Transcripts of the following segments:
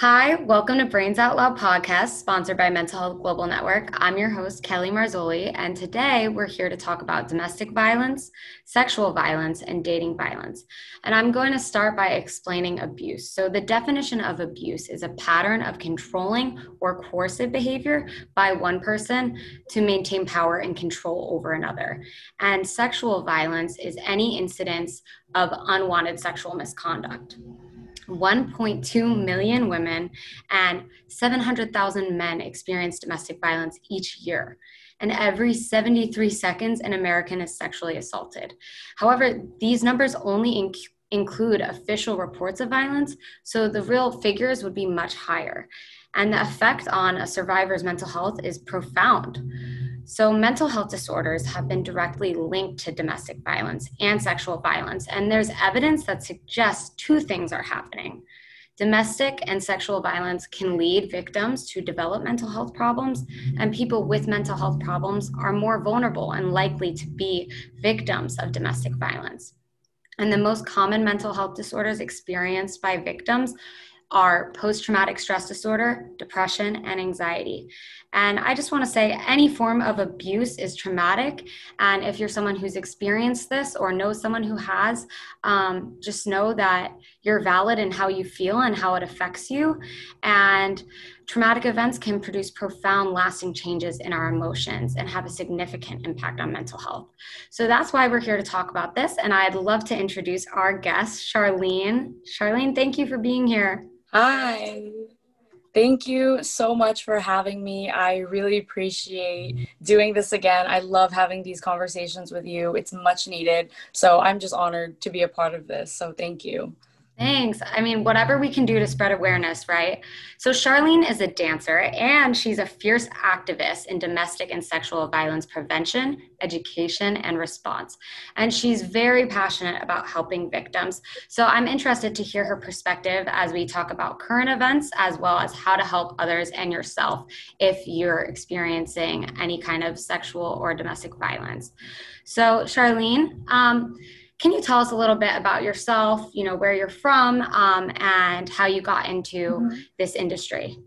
Hi, welcome to Brains Out Loud podcast, sponsored by Mental Health Global Network. I'm your host, Kelly Marzoli, and today we're here to talk about domestic violence, sexual violence, and dating violence. And I'm going to start by explaining abuse. So, the definition of abuse is a pattern of controlling or coercive behavior by one person to maintain power and control over another. And sexual violence is any incidence of unwanted sexual misconduct. 1.2 million women and 700,000 men experience domestic violence each year. And every 73 seconds, an American is sexually assaulted. However, these numbers only inc- include official reports of violence, so the real figures would be much higher. And the effect on a survivor's mental health is profound. So, mental health disorders have been directly linked to domestic violence and sexual violence, and there's evidence that suggests two things are happening. Domestic and sexual violence can lead victims to develop mental health problems, and people with mental health problems are more vulnerable and likely to be victims of domestic violence. And the most common mental health disorders experienced by victims are post traumatic stress disorder, depression, and anxiety. And I just want to say any form of abuse is traumatic. And if you're someone who's experienced this or knows someone who has, um, just know that you're valid in how you feel and how it affects you. And traumatic events can produce profound, lasting changes in our emotions and have a significant impact on mental health. So that's why we're here to talk about this. And I'd love to introduce our guest, Charlene. Charlene, thank you for being here. Hi. Thank you so much for having me. I really appreciate doing this again. I love having these conversations with you. It's much needed. So I'm just honored to be a part of this. So thank you. Thanks. I mean, whatever we can do to spread awareness, right? So, Charlene is a dancer and she's a fierce activist in domestic and sexual violence prevention, education, and response. And she's very passionate about helping victims. So, I'm interested to hear her perspective as we talk about current events as well as how to help others and yourself if you're experiencing any kind of sexual or domestic violence. So, Charlene, um, can you tell us a little bit about yourself, you know, where you're from, um, and how you got into mm-hmm. this industry?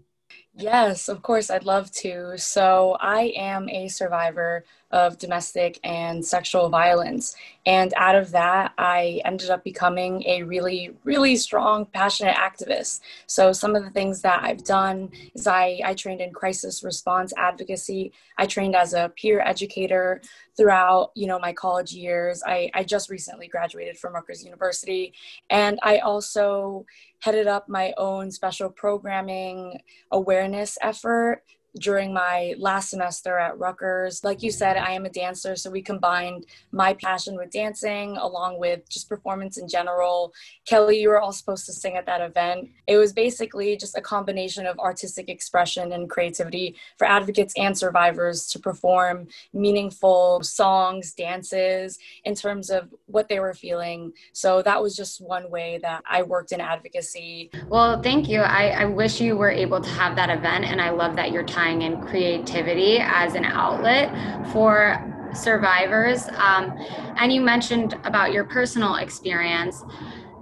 Yes, of course, I'd love to. So, I am a survivor of domestic and sexual violence. And out of that, I ended up becoming a really, really strong, passionate activist. So, some of the things that I've done is I, I trained in crisis response advocacy. I trained as a peer educator throughout, you know, my college years. I, I just recently graduated from Rutgers University. And I also headed up my own special programming awareness effort during my last semester at Rutgers. Like you said, I am a dancer, so we combined my passion with dancing along with just performance in general. Kelly, you were all supposed to sing at that event. It was basically just a combination of artistic expression and creativity for advocates and survivors to perform meaningful songs, dances in terms of what they were feeling. So that was just one way that I worked in advocacy. Well, thank you. I, I wish you were able to have that event, and I love that you're time and creativity as an outlet for survivors. Um, and you mentioned about your personal experience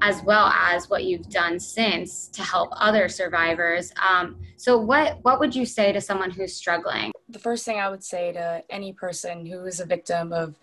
as well as what you've done since to help other survivors. Um, so, what what would you say to someone who's struggling? The first thing I would say to any person who is a victim of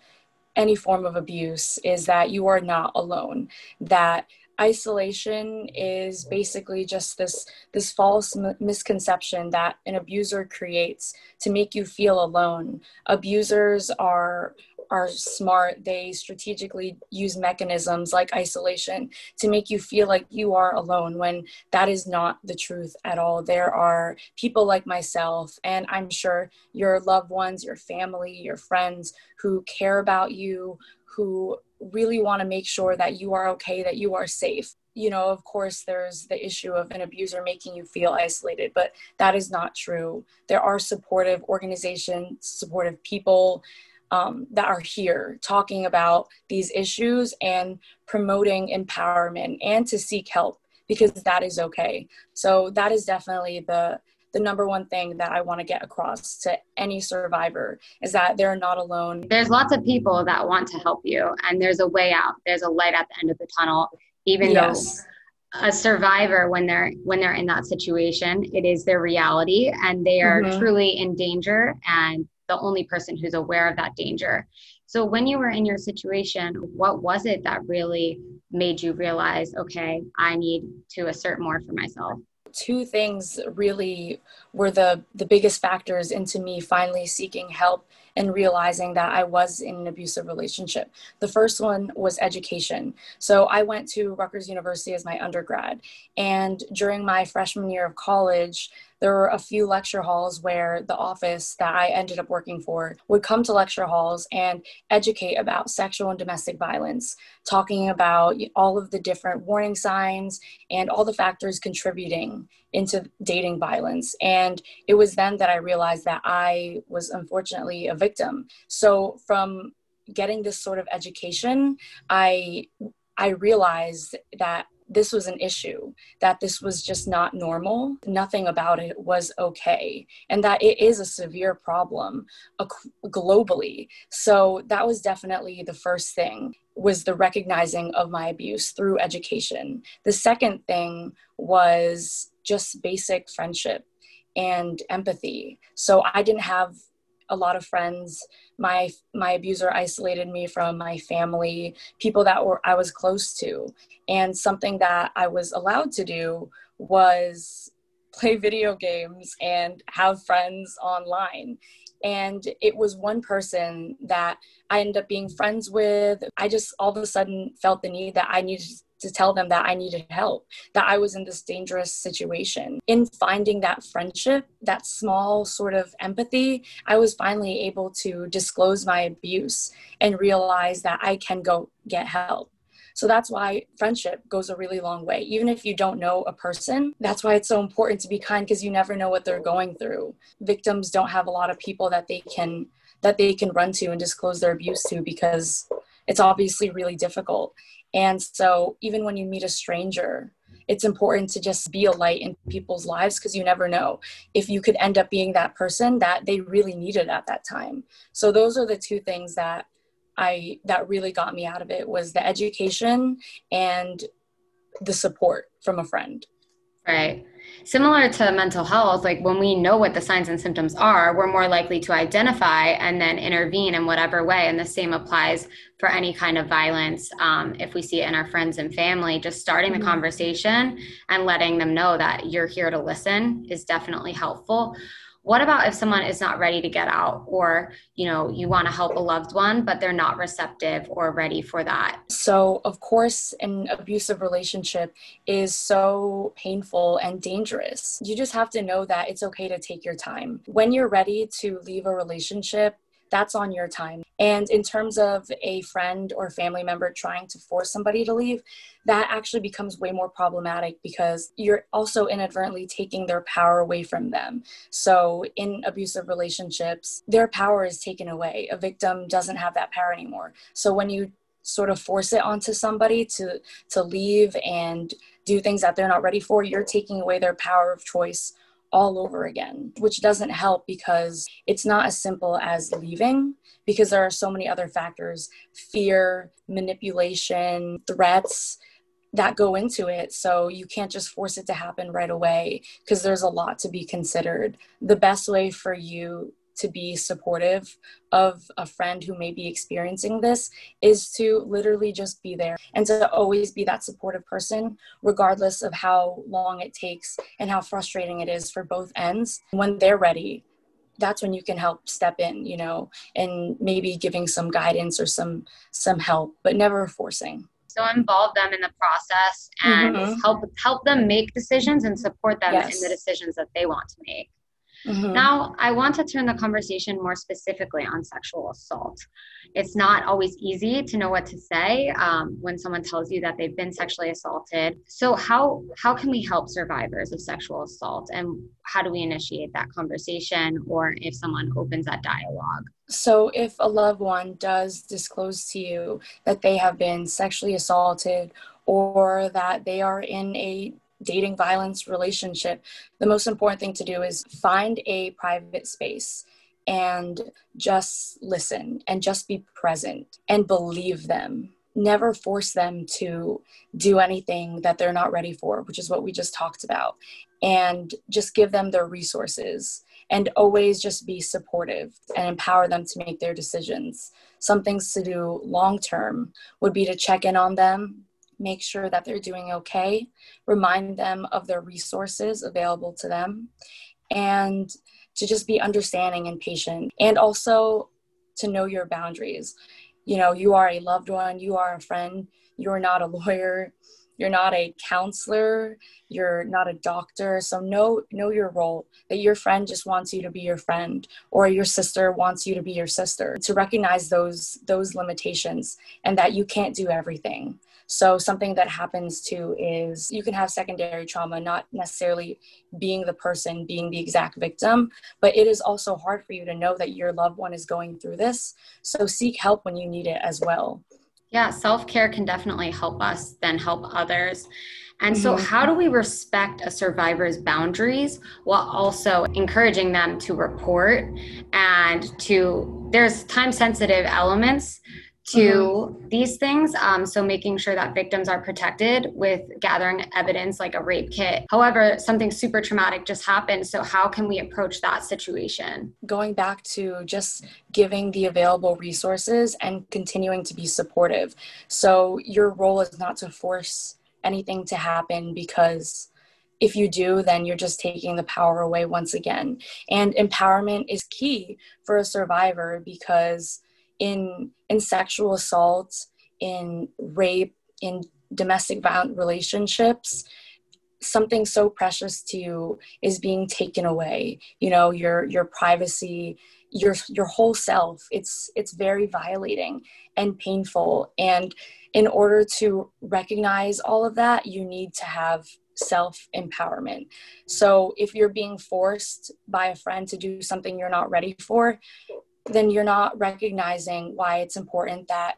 any form of abuse is that you are not alone. That isolation is basically just this this false m- misconception that an abuser creates to make you feel alone. Abusers are are smart. They strategically use mechanisms like isolation to make you feel like you are alone when that is not the truth at all. There are people like myself and i'm sure your loved ones your family your friends who care about you who really want to make sure that you are okay, that you are safe. You know, of course, there's the issue of an abuser making you feel isolated, but that is not true. There are supportive organizations, supportive people um, that are here talking about these issues and promoting empowerment and to seek help because that is okay. So, that is definitely the the number one thing that I want to get across to any survivor is that they're not alone. There's lots of people that want to help you, and there's a way out. There's a light at the end of the tunnel, even yes. though a survivor when they're when they're in that situation it is their reality and they are mm-hmm. truly in danger and the only person who's aware of that danger so when you were in your situation what was it that really made you realize okay i need to assert more for myself two things really were the the biggest factors into me finally seeking help and realizing that I was in an abusive relationship. The first one was education. So I went to Rutgers University as my undergrad. And during my freshman year of college, there were a few lecture halls where the office that I ended up working for would come to lecture halls and educate about sexual and domestic violence, talking about all of the different warning signs and all the factors contributing into dating violence. And it was then that I realized that I was unfortunately a victim. So from getting this sort of education, I I realized that this was an issue, that this was just not normal. Nothing about it was okay, and that it is a severe problem globally. So that was definitely the first thing was the recognizing of my abuse through education. The second thing was just basic friendship and empathy. So I didn't have a lot of friends. My my abuser isolated me from my family, people that were I was close to. And something that I was allowed to do was play video games and have friends online. And it was one person that I ended up being friends with. I just all of a sudden felt the need that I needed to tell them that I needed help, that I was in this dangerous situation. In finding that friendship, that small sort of empathy, I was finally able to disclose my abuse and realize that I can go get help. So that's why friendship goes a really long way. Even if you don't know a person, that's why it's so important to be kind because you never know what they're going through. Victims don't have a lot of people that they can that they can run to and disclose their abuse to because it's obviously really difficult. And so, even when you meet a stranger, it's important to just be a light in people's lives because you never know if you could end up being that person that they really needed at that time. So those are the two things that I that really got me out of it was the education and the support from a friend. Right. Similar to mental health, like when we know what the signs and symptoms are, we're more likely to identify and then intervene in whatever way. And the same applies for any kind of violence. Um, if we see it in our friends and family, just starting the mm-hmm. conversation and letting them know that you're here to listen is definitely helpful what about if someone is not ready to get out or you know you want to help a loved one but they're not receptive or ready for that? So of course an abusive relationship is so painful and dangerous. You just have to know that it's okay to take your time. When you're ready to leave a relationship that's on your time. And in terms of a friend or family member trying to force somebody to leave, that actually becomes way more problematic because you're also inadvertently taking their power away from them. So in abusive relationships, their power is taken away. A victim doesn't have that power anymore. So when you sort of force it onto somebody to to leave and do things that they're not ready for, you're taking away their power of choice all over again, which doesn't help because it's not as simple as leaving because there are so many other factors fear, manipulation, threats that go into it. So you can't just force it to happen right away because there's a lot to be considered. The best way for you to be supportive of a friend who may be experiencing this is to literally just be there and to always be that supportive person, regardless of how long it takes and how frustrating it is for both ends. When they're ready, that's when you can help step in, you know, and maybe giving some guidance or some some help, but never forcing so involve them in the process and mm-hmm. help help them make decisions and support them yes. in the decisions that they want to make Mm-hmm. Now, I want to turn the conversation more specifically on sexual assault. It's not always easy to know what to say um, when someone tells you that they've been sexually assaulted. So, how how can we help survivors of sexual assault, and how do we initiate that conversation, or if someone opens that dialogue? So, if a loved one does disclose to you that they have been sexually assaulted or that they are in a dating violence relationship, the most important thing to do is find a private space and just listen and just be present and believe them never force them to do anything that they're not ready for, which is what we just talked about, and just give them their resources and always just be supportive and empower them to make their decisions. Some things to do long term would be to check in on them, make sure that they're doing okay, remind them of their resources available to them, and to just be understanding and patient, and also to know your boundaries. You know, you are a loved one, you are a friend, you're not a lawyer, you're not a counselor you're not a doctor so know know your role that your friend just wants you to be your friend or your sister wants you to be your sister to recognize those those limitations and that you can't do everything so something that happens too is you can have secondary trauma not necessarily being the person being the exact victim but it is also hard for you to know that your loved one is going through this so seek help when you need it as well yeah, self care can definitely help us, then help others. And mm-hmm. so, how do we respect a survivor's boundaries while also encouraging them to report and to, there's time sensitive elements to mm-hmm. these things. Um, so making sure that victims are protected with gathering evidence like a rape kit. However, something super traumatic just happened. So how can we approach that situation? Going back to just giving the available resources and continuing to be supportive. So your role is not to force anything to happen because if you do, then you're just taking the power away once again. And empowerment is key for a survivor because in in sexual assault, in rape, in domestic violent relationships, something so precious to you is being taken away. You know, your your privacy, your your whole self. It's it's very violating and painful. And in order to recognize all of that, you need to have self empowerment. So if you're being forced by a friend to do something you're not ready for, then you're not recognizing why it's important that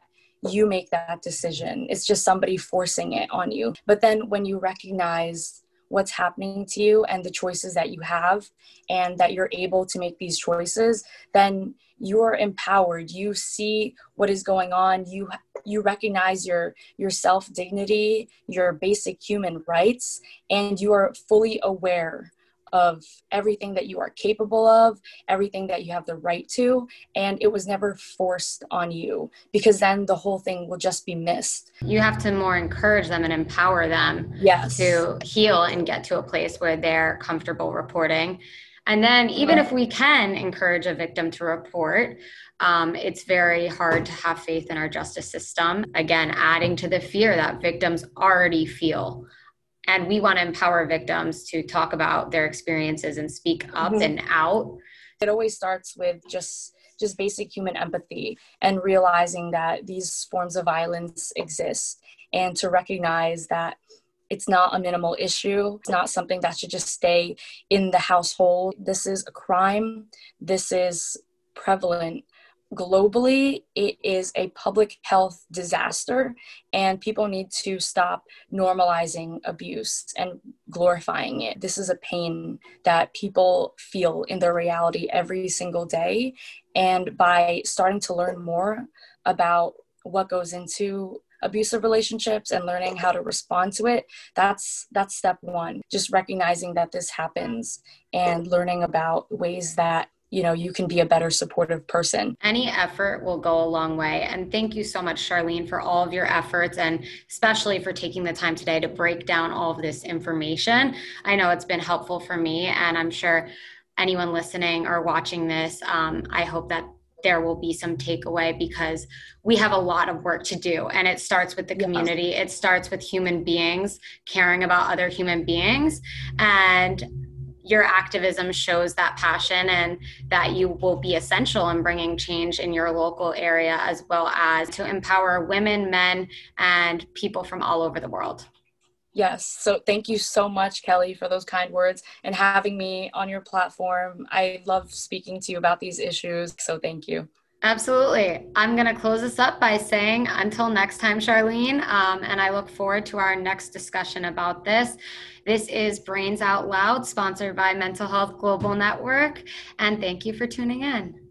you make that decision. It's just somebody forcing it on you. But then when you recognize what's happening to you and the choices that you have and that you're able to make these choices, then you're empowered. You see what is going on. You you recognize your your self dignity, your basic human rights, and you are fully aware of everything that you are capable of, everything that you have the right to, and it was never forced on you because then the whole thing will just be missed. You have to more encourage them and empower them yes. to heal and get to a place where they're comfortable reporting. And then, even if we can encourage a victim to report, um, it's very hard to have faith in our justice system. Again, adding to the fear that victims already feel and we want to empower victims to talk about their experiences and speak up mm-hmm. and out it always starts with just just basic human empathy and realizing that these forms of violence exist and to recognize that it's not a minimal issue. It's not something that should just stay in the household. This is a crime. This is prevalent globally it is a public health disaster and people need to stop normalizing abuse and glorifying it. This is a pain that people feel in their reality every single day. And by starting to learn more about what goes into abusive relationships and learning how to respond to it that's that's step 1 just recognizing that this happens and learning about ways that you know you can be a better supportive person. Any effort will go a long way. And thank you so much charlene for all of your efforts and especially for taking the time today to break down all of this information. I know it's been helpful for me and i'm sure anyone listening or watching this um, i hope that there will be some takeaway because we have a lot of work to do. And it starts with the community. It starts with human beings caring about other human beings. And your activism shows that passion and that you will be essential in bringing change in your local area as well as to empower women, men, and people from all over the world. Yes. So thank you so much, Kelly, for those kind words and having me on your platform. I love speaking to you about these issues. So thank you. Absolutely. I'm going to close this up by saying until next time, Charlene, um, and I look forward to our next discussion about this. This is Brains Out Loud, sponsored by Mental Health Global Network, and thank you for tuning in.